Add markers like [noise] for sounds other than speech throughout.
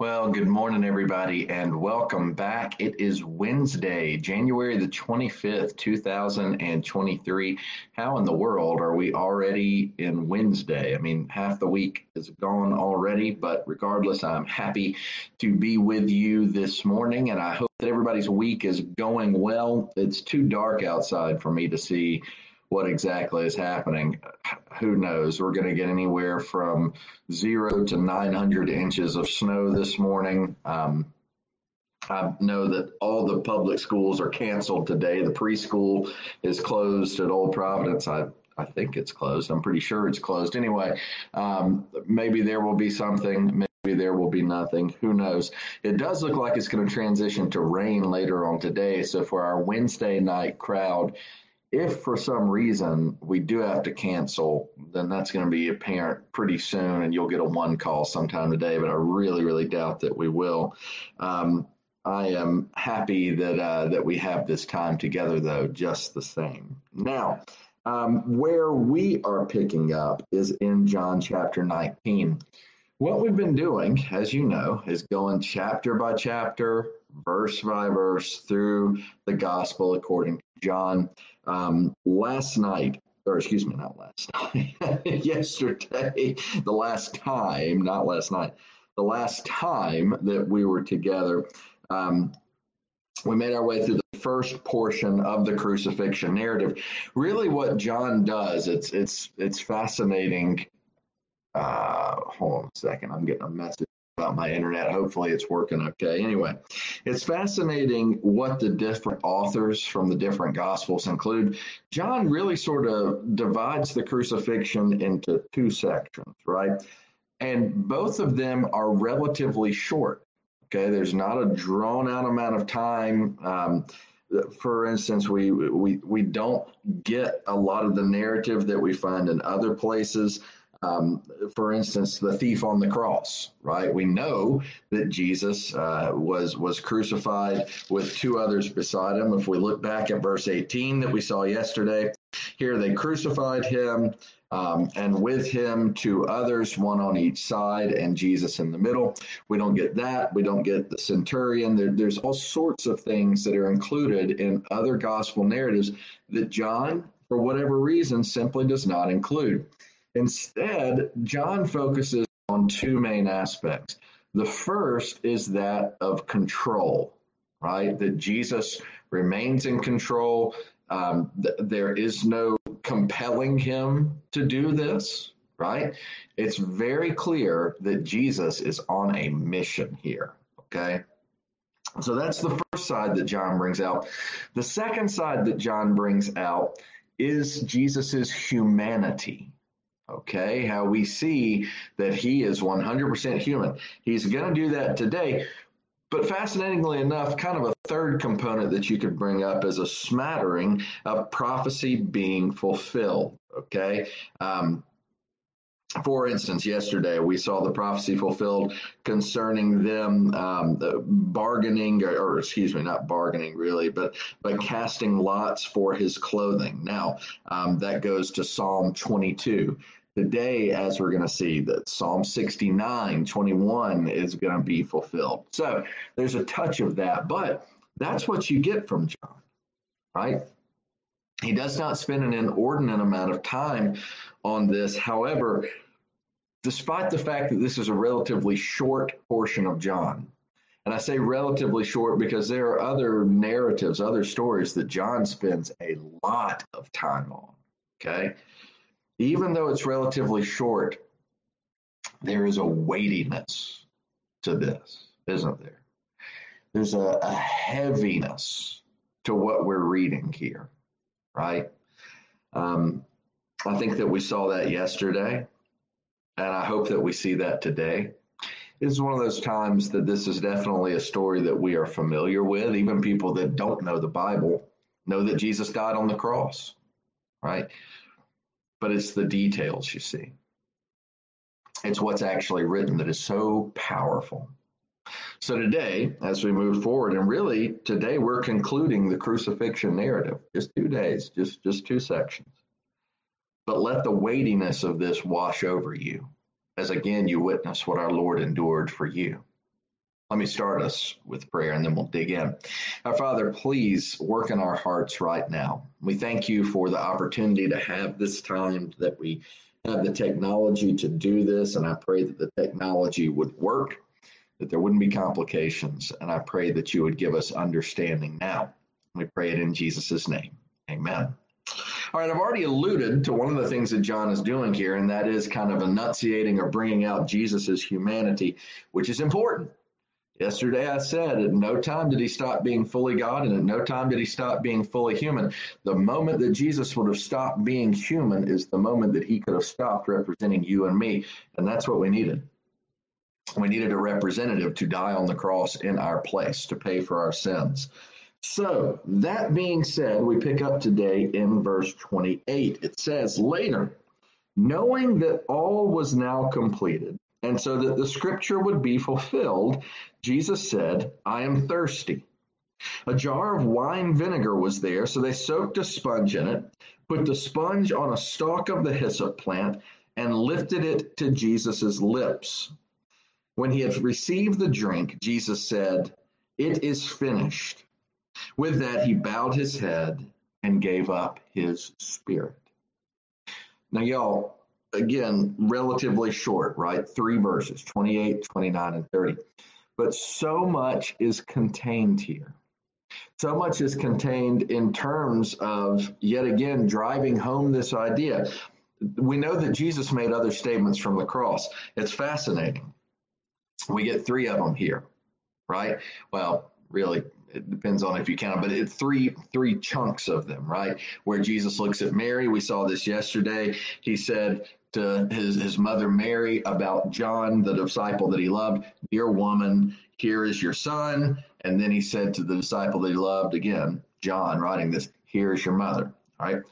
Well, good morning, everybody, and welcome back. It is Wednesday, January the 25th, 2023. How in the world are we already in Wednesday? I mean, half the week is gone already, but regardless, I'm happy to be with you this morning, and I hope that everybody's week is going well. It's too dark outside for me to see what exactly is happening. Who knows? We're going to get anywhere from zero to 900 inches of snow this morning. Um, I know that all the public schools are canceled today. The preschool is closed at Old Providence. I I think it's closed. I'm pretty sure it's closed. Anyway, um, maybe there will be something. Maybe there will be nothing. Who knows? It does look like it's going to transition to rain later on today. So for our Wednesday night crowd, if for some reason we do have to cancel, then that's going to be apparent pretty soon, and you'll get a one call sometime today. But I really, really doubt that we will. Um, I am happy that uh, that we have this time together, though, just the same. Now, um, where we are picking up is in John chapter 19. What we've been doing, as you know, is going chapter by chapter, verse by verse through the gospel according to John. Um, last night, or excuse me, not last night, [laughs] yesterday, the last time, not last night, the last time that we were together, um, we made our way through the first portion of the crucifixion narrative. Really, what John does, it's it's it's fascinating. Uh, hold on a second, I'm getting a message about my internet. Hopefully, it's working okay. Anyway, it's fascinating what the different authors from the different gospels include. John really sort of divides the crucifixion into two sections, right? And both of them are relatively short. Okay, there's not a drawn out amount of time. Um, for instance, we, we we don't get a lot of the narrative that we find in other places. Um, for instance, the thief on the cross, right? We know that Jesus uh, was was crucified with two others beside him. If we look back at verse 18 that we saw yesterday, here they crucified him, um, and with him two others, one on each side, and Jesus in the middle. We don't get that. We don't get the centurion. There, there's all sorts of things that are included in other gospel narratives that John, for whatever reason, simply does not include. Instead, John focuses on two main aspects. The first is that of control, right? That Jesus remains in control. Um, th- there is no compelling him to do this, right? It's very clear that Jesus is on a mission here, okay? So that's the first side that John brings out. The second side that John brings out is Jesus's humanity, Okay, how we see that he is 100% human. He's going to do that today. But fascinatingly enough, kind of a third component that you could bring up is a smattering of prophecy being fulfilled. Okay. Um, for instance, yesterday we saw the prophecy fulfilled concerning them um, the bargaining, or, or, excuse me, not bargaining really, but but casting lots for his clothing. Now um, that goes to Psalm 22. Today, as we're going to see, that Psalm 69, 21 is going to be fulfilled. So there's a touch of that, but that's what you get from John, right? He does not spend an inordinate amount of time on this. However, despite the fact that this is a relatively short portion of John. And I say relatively short because there are other narratives, other stories that John spends a lot of time on. Okay. Even though it's relatively short, there is a weightiness to this, isn't there? There's a, a heaviness to what we're reading here, right? Um, I think that we saw that yesterday. And I hope that we see that today. This is one of those times that this is definitely a story that we are familiar with. Even people that don't know the Bible know that Jesus died on the cross, right? But it's the details you see. It's what's actually written that is so powerful. So today, as we move forward, and really today we're concluding the crucifixion narrative. Just two days, just just two sections. But let the weightiness of this wash over you, as again you witness what our Lord endured for you. Let me start us with prayer and then we'll dig in. Our Father, please work in our hearts right now. We thank you for the opportunity to have this time that we have the technology to do this, and I pray that the technology would work, that there wouldn't be complications, and I pray that you would give us understanding now. We pray it in Jesus' name. Amen. All right, I've already alluded to one of the things that John is doing here, and that is kind of enunciating or bringing out Jesus' humanity, which is important. Yesterday I said at no time did he stop being fully God, and at no time did he stop being fully human. The moment that Jesus would have stopped being human is the moment that he could have stopped representing you and me. And that's what we needed. We needed a representative to die on the cross in our place to pay for our sins. So, that being said, we pick up today in verse 28. It says, Later, knowing that all was now completed, and so that the scripture would be fulfilled, Jesus said, I am thirsty. A jar of wine vinegar was there, so they soaked a sponge in it, put the sponge on a stalk of the hyssop plant, and lifted it to Jesus' lips. When he had received the drink, Jesus said, It is finished. With that, he bowed his head and gave up his spirit. Now, y'all, again, relatively short, right? Three verses 28, 29, and 30. But so much is contained here. So much is contained in terms of, yet again, driving home this idea. We know that Jesus made other statements from the cross. It's fascinating. We get three of them here, right? Well, really, it depends on if you count, but it's three three chunks of them, right? Where Jesus looks at Mary. We saw this yesterday. He said, to his, his mother Mary about John, the disciple that he loved, Dear woman, here is your son. And then he said to the disciple that he loved, again, John, writing this, Here is your mother. Right.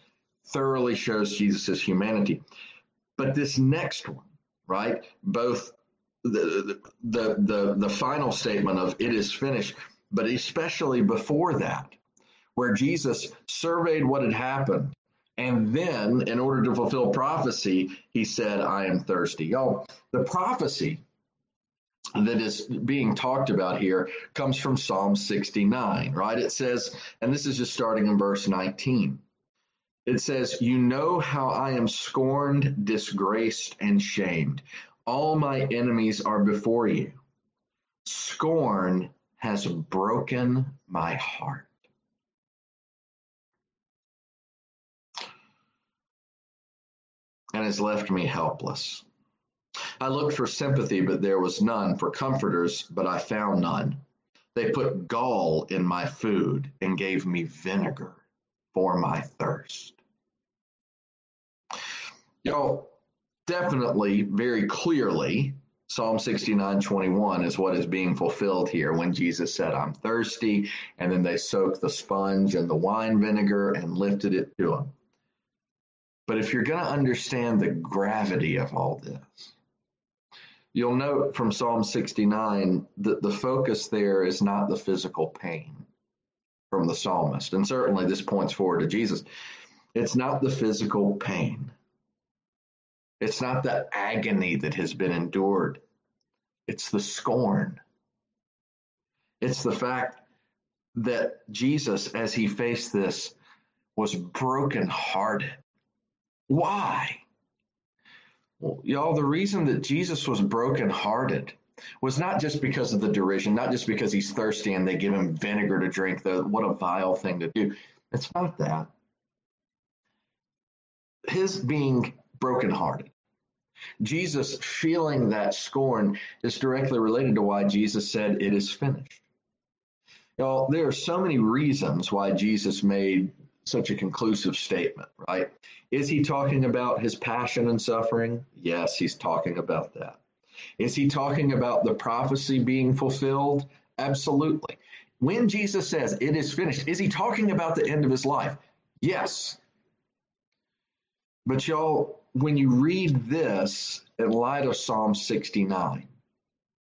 Thoroughly shows Jesus' humanity. But this next one, right? Both the, the the the final statement of it is finished, but especially before that, where Jesus surveyed what had happened and then, in order to fulfill prophecy, he said, I am thirsty. Y'all, the prophecy that is being talked about here comes from Psalm 69, right? It says, and this is just starting in verse 19. It says, You know how I am scorned, disgraced, and shamed. All my enemies are before you. Scorn has broken my heart. and has left me helpless. I looked for sympathy, but there was none, for comforters, but I found none. They put gall in my food and gave me vinegar for my thirst. Y'all, definitely, very clearly, Psalm 69 21 is what is being fulfilled here when Jesus said, I'm thirsty. And then they soaked the sponge and the wine vinegar and lifted it to him. But if you're going to understand the gravity of all this, you'll note from Psalm 69 that the focus there is not the physical pain from the psalmist. And certainly this points forward to Jesus. It's not the physical pain, it's not the agony that has been endured, it's the scorn. It's the fact that Jesus, as he faced this, was brokenhearted why? Well, y'all, the reason that Jesus was brokenhearted was not just because of the derision, not just because he's thirsty and they give him vinegar to drink. The, what a vile thing to do. It's not that. His being brokenhearted, Jesus feeling that scorn is directly related to why Jesus said, It is finished. Y'all, there are so many reasons why Jesus made such a conclusive statement, right? Is he talking about his passion and suffering? Yes, he's talking about that. Is he talking about the prophecy being fulfilled? Absolutely. When Jesus says it is finished, is he talking about the end of his life? Yes. But y'all, when you read this in light of Psalm 69,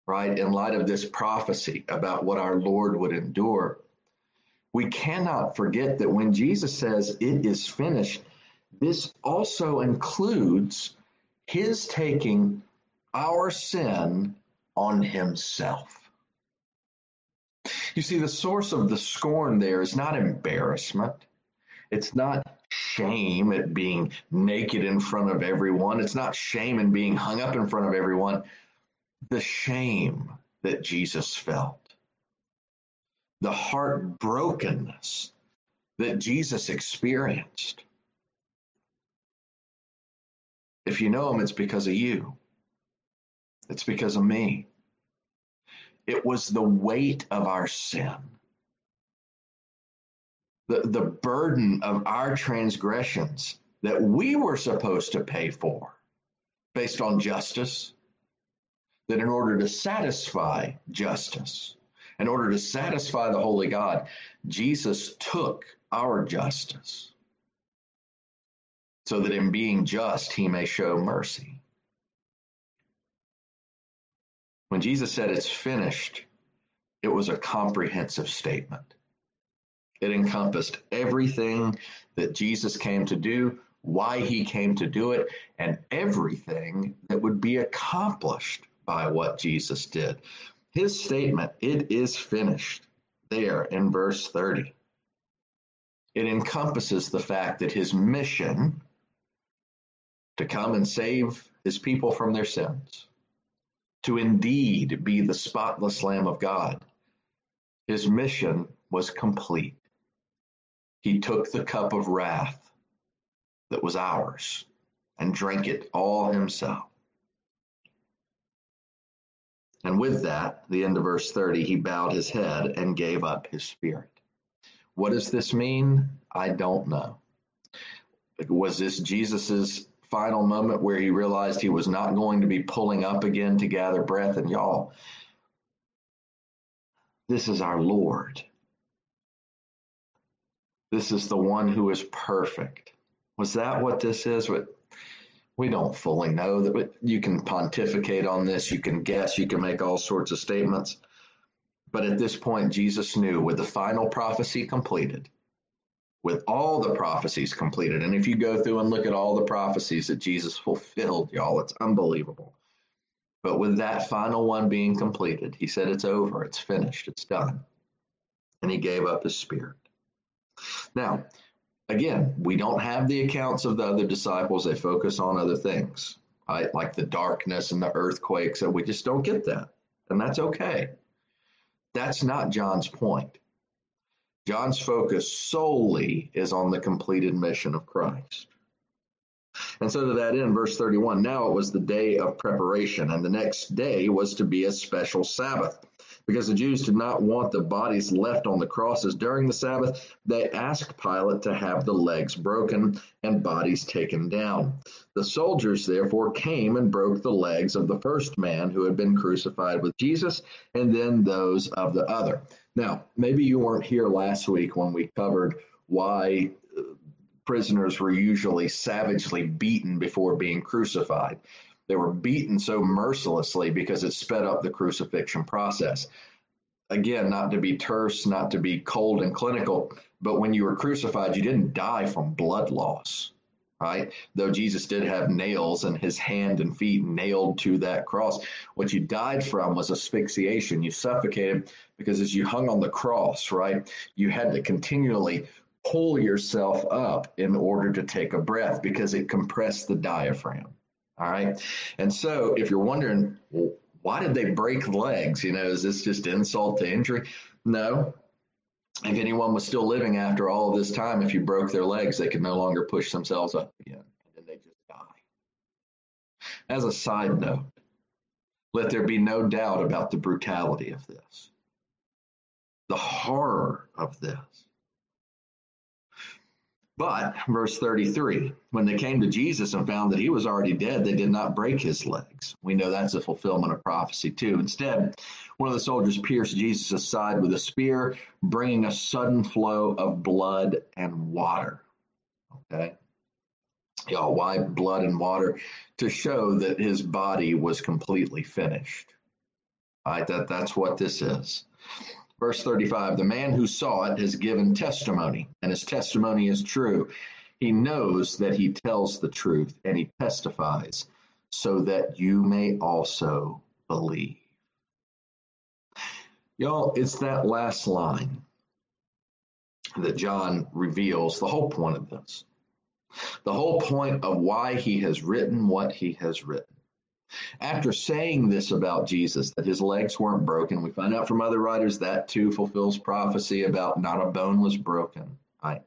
right, in light of this prophecy about what our Lord would endure, we cannot forget that when Jesus says it is finished, this also includes his taking our sin on himself. You see, the source of the scorn there is not embarrassment. It's not shame at being naked in front of everyone. It's not shame in being hung up in front of everyone. The shame that Jesus felt, the heartbrokenness that Jesus experienced. If you know him, it's because of you. It's because of me. It was the weight of our sin, the, the burden of our transgressions that we were supposed to pay for based on justice. That in order to satisfy justice, in order to satisfy the holy God, Jesus took our justice so that in being just, he may show mercy. When Jesus said it's finished, it was a comprehensive statement. It encompassed everything that Jesus came to do, why he came to do it, and everything that would be accomplished by what Jesus did. His statement, it is finished, there in verse 30. It encompasses the fact that his mission to come and save his people from their sins to indeed be the spotless Lamb of God. His mission was complete. He took the cup of wrath that was ours and drank it all himself. And with that, the end of verse 30, he bowed his head and gave up his spirit. What does this mean? I don't know. Was this Jesus's final moment where he realized he was not going to be pulling up again to gather breath. And y'all, this is our Lord. This is the one who is perfect. Was that what this is? We don't fully know that you can pontificate on this, you can guess, you can make all sorts of statements. But at this point, Jesus knew with the final prophecy completed, with all the prophecies completed. And if you go through and look at all the prophecies that Jesus fulfilled, y'all, it's unbelievable. But with that final one being completed, he said, It's over, it's finished, it's done. And he gave up his spirit. Now, again, we don't have the accounts of the other disciples. They focus on other things, right? Like the darkness and the earthquakes, and we just don't get that. And that's okay. That's not John's point. John's focus solely is on the completed mission of Christ. And so to that end, verse 31, now it was the day of preparation, and the next day was to be a special Sabbath. Because the Jews did not want the bodies left on the crosses during the Sabbath, they asked Pilate to have the legs broken and bodies taken down. The soldiers therefore came and broke the legs of the first man who had been crucified with Jesus, and then those of the other. Now, maybe you weren't here last week when we covered why uh, prisoners were usually savagely beaten before being crucified. They were beaten so mercilessly because it sped up the crucifixion process. Again, not to be terse, not to be cold and clinical, but when you were crucified, you didn't die from blood loss, right? Though Jesus did have nails and his hand and feet nailed to that cross. What you died from was asphyxiation. You suffocated because as you hung on the cross, right, you had to continually pull yourself up in order to take a breath because it compressed the diaphragm. All right. And so if you're wondering, well, why did they break legs? You know, is this just insult to injury? No. If anyone was still living after all of this time, if you broke their legs, they could no longer push themselves up again. And then they just die. As a side note, let there be no doubt about the brutality of this, the horror of this. But, verse 33, when they came to Jesus and found that he was already dead, they did not break his legs. We know that's a fulfillment of prophecy, too. Instead, one of the soldiers pierced Jesus' side with a spear, bringing a sudden flow of blood and water. Okay? Y'all, why blood and water? To show that his body was completely finished. All right, that, that's what this is. Verse 35 The man who saw it has given testimony, and his testimony is true. He knows that he tells the truth, and he testifies, so that you may also believe. Y'all, it's that last line that John reveals the whole point of this. The whole point of why he has written what he has written. After saying this about Jesus, that his legs weren't broken, we find out from other writers that too fulfills prophecy about not a bone was broken. Right?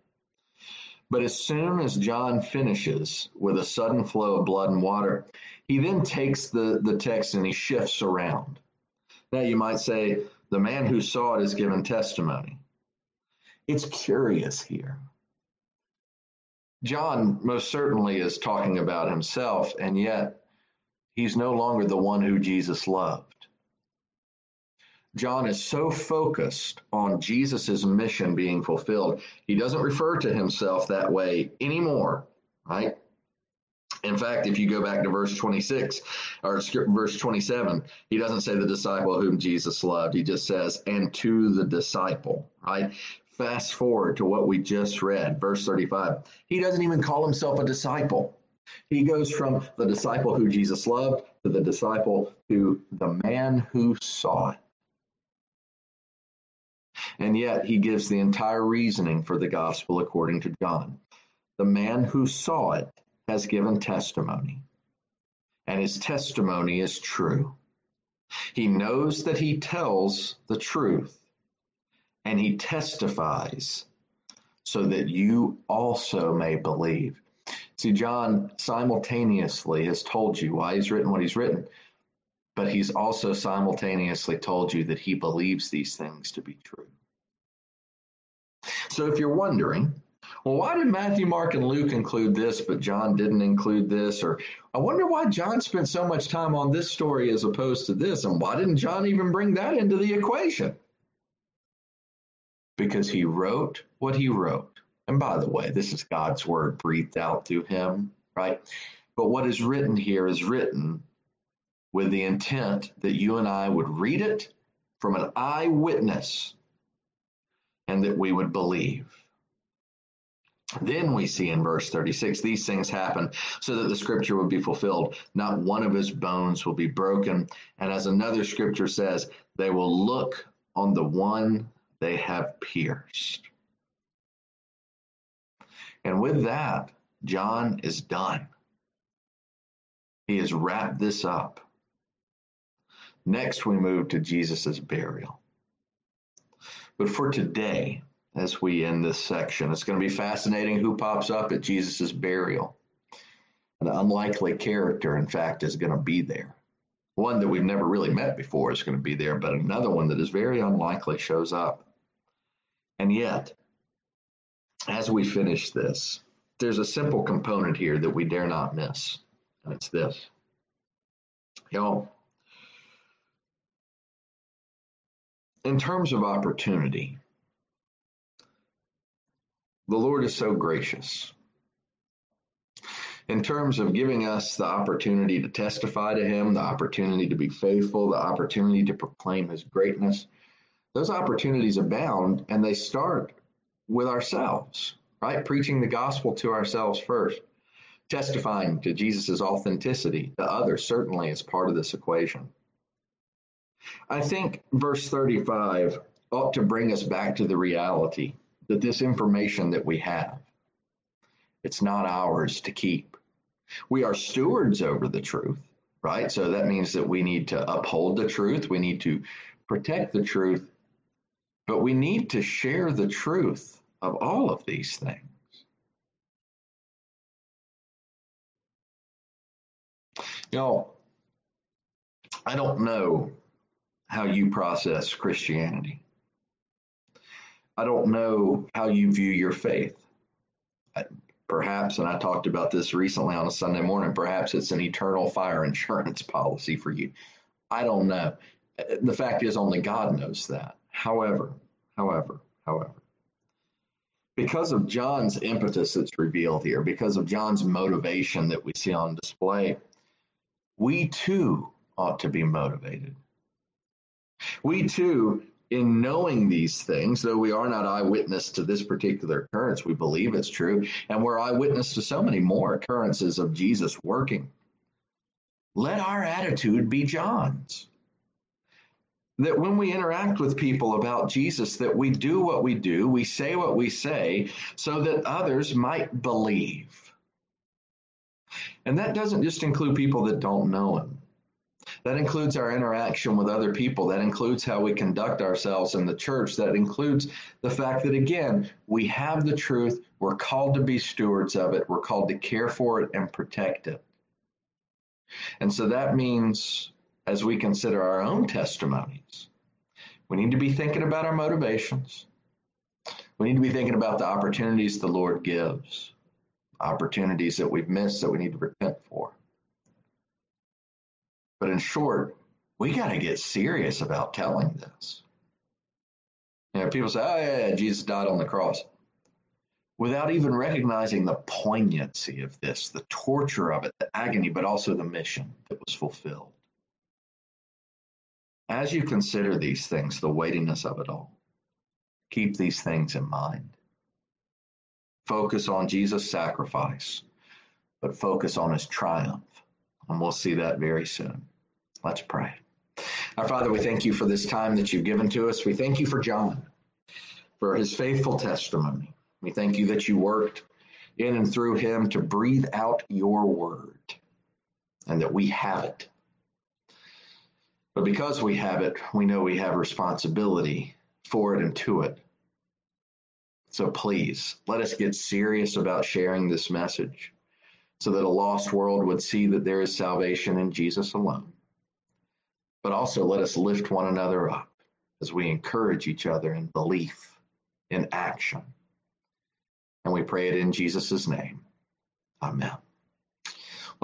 But as soon as John finishes with a sudden flow of blood and water, he then takes the, the text and he shifts around. Now you might say, the man who saw it is given testimony. It's curious here. John most certainly is talking about himself, and yet He's no longer the one who Jesus loved. John is so focused on Jesus' mission being fulfilled, he doesn't refer to himself that way anymore, right? In fact, if you go back to verse 26 or verse 27, he doesn't say the disciple whom Jesus loved. He just says, and to the disciple, right? Fast forward to what we just read, verse 35. He doesn't even call himself a disciple. He goes from the disciple who Jesus loved to the disciple to the man who saw it. And yet he gives the entire reasoning for the gospel according to John. The man who saw it has given testimony, and his testimony is true. He knows that he tells the truth, and he testifies so that you also may believe. See, John simultaneously has told you why he's written what he's written, but he's also simultaneously told you that he believes these things to be true. So if you're wondering, well, why did Matthew, Mark, and Luke include this, but John didn't include this? Or I wonder why John spent so much time on this story as opposed to this, and why didn't John even bring that into the equation? Because he wrote what he wrote and by the way, this is God's word breathed out through him, right? But what is written here is written with the intent that you and I would read it from an eyewitness and that we would believe. Then we see in verse 36 these things happen so that the scripture would be fulfilled. Not one of his bones will be broken. And as another scripture says, they will look on the one they have pierced. And with that, John is done. He has wrapped this up. Next, we move to Jesus' burial. But for today, as we end this section, it's going to be fascinating who pops up at Jesus' burial. An unlikely character, in fact, is going to be there. One that we've never really met before is going to be there, but another one that is very unlikely shows up. And yet, as we finish this, there's a simple component here that we dare not miss, and it's this. Know, in terms of opportunity, the Lord is so gracious. In terms of giving us the opportunity to testify to Him, the opportunity to be faithful, the opportunity to proclaim His greatness, those opportunities abound and they start with ourselves, right? Preaching the gospel to ourselves first, testifying to Jesus' authenticity to others certainly is part of this equation. I think verse 35 ought to bring us back to the reality that this information that we have, it's not ours to keep. We are stewards over the truth, right? So that means that we need to uphold the truth, we need to protect the truth, but we need to share the truth of all of these things. You know, I don't know how you process Christianity. I don't know how you view your faith. Perhaps, and I talked about this recently on a Sunday morning, perhaps it's an eternal fire insurance [laughs] policy for you. I don't know. Uh, the fact is, only God knows that. However, however, however, because of John's impetus that's revealed here, because of John's motivation that we see on display, we too ought to be motivated. We too, in knowing these things, though we are not eyewitness to this particular occurrence, we believe it's true, and we're eyewitness to so many more occurrences of Jesus working. Let our attitude be John's that when we interact with people about Jesus, that we do what we do, we say what we say, so that others might believe. And that doesn't just include people that don't know him. That includes our interaction with other people. That includes how we conduct ourselves in the church. That includes the fact that, again, we have the truth. We're called to be stewards of it. We're called to care for it and protect it. And so that means as we consider our own testimonies, we need to be thinking about our motivations. We need to be thinking about the opportunities the Lord gives, opportunities that we've missed that we need to repent for. But in short, we got to get serious about telling this. You know, people say, oh, yeah, yeah, Jesus died on the cross without even recognizing the poignancy of this, the torture of it, the agony, but also the mission that was fulfilled. As you consider these things, the weightiness of it all, keep these things in mind. Focus on Jesus' sacrifice, but focus on his triumph. And we'll see that very soon. Let's pray. Our Father, we thank you for this time that you've given to us. We thank you for John, for his faithful testimony. We thank you that you worked in and through him to breathe out your word and that we have it. But because we have it, we know we have responsibility for it and to it. So please, let us get serious about sharing this message so that a lost world would see that there is salvation in Jesus alone. But also let us lift one another up as we encourage each other in belief, in action. And we pray it in Jesus' name. Amen.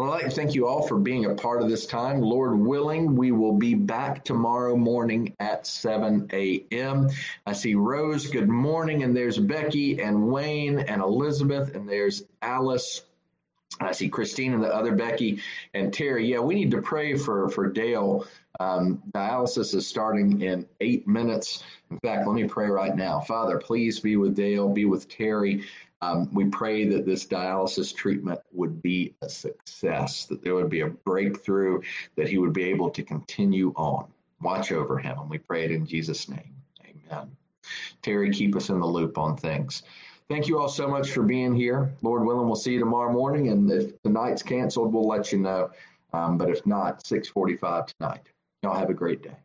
I'd like to thank you all for being a part of this time. Lord willing, we will be back tomorrow morning at 7 a.m. I see Rose, good morning, and there's Becky and Wayne and Elizabeth, and there's Alice. I see Christine and the other Becky and Terry. Yeah, we need to pray for, for Dale. Um, dialysis is starting in eight minutes. In fact, let me pray right now. Father, please be with Dale, be with Terry. Um, we pray that this dialysis treatment would be a success, that there would be a breakthrough, that he would be able to continue on. Watch over him, and we pray it in Jesus' name. Amen. Terry, keep us in the loop on things. Thank you all so much for being here. Lord willing, we'll see you tomorrow morning, and if the night's canceled, we'll let you know. Um, but if not, 6:45 tonight. Y'all have a great day.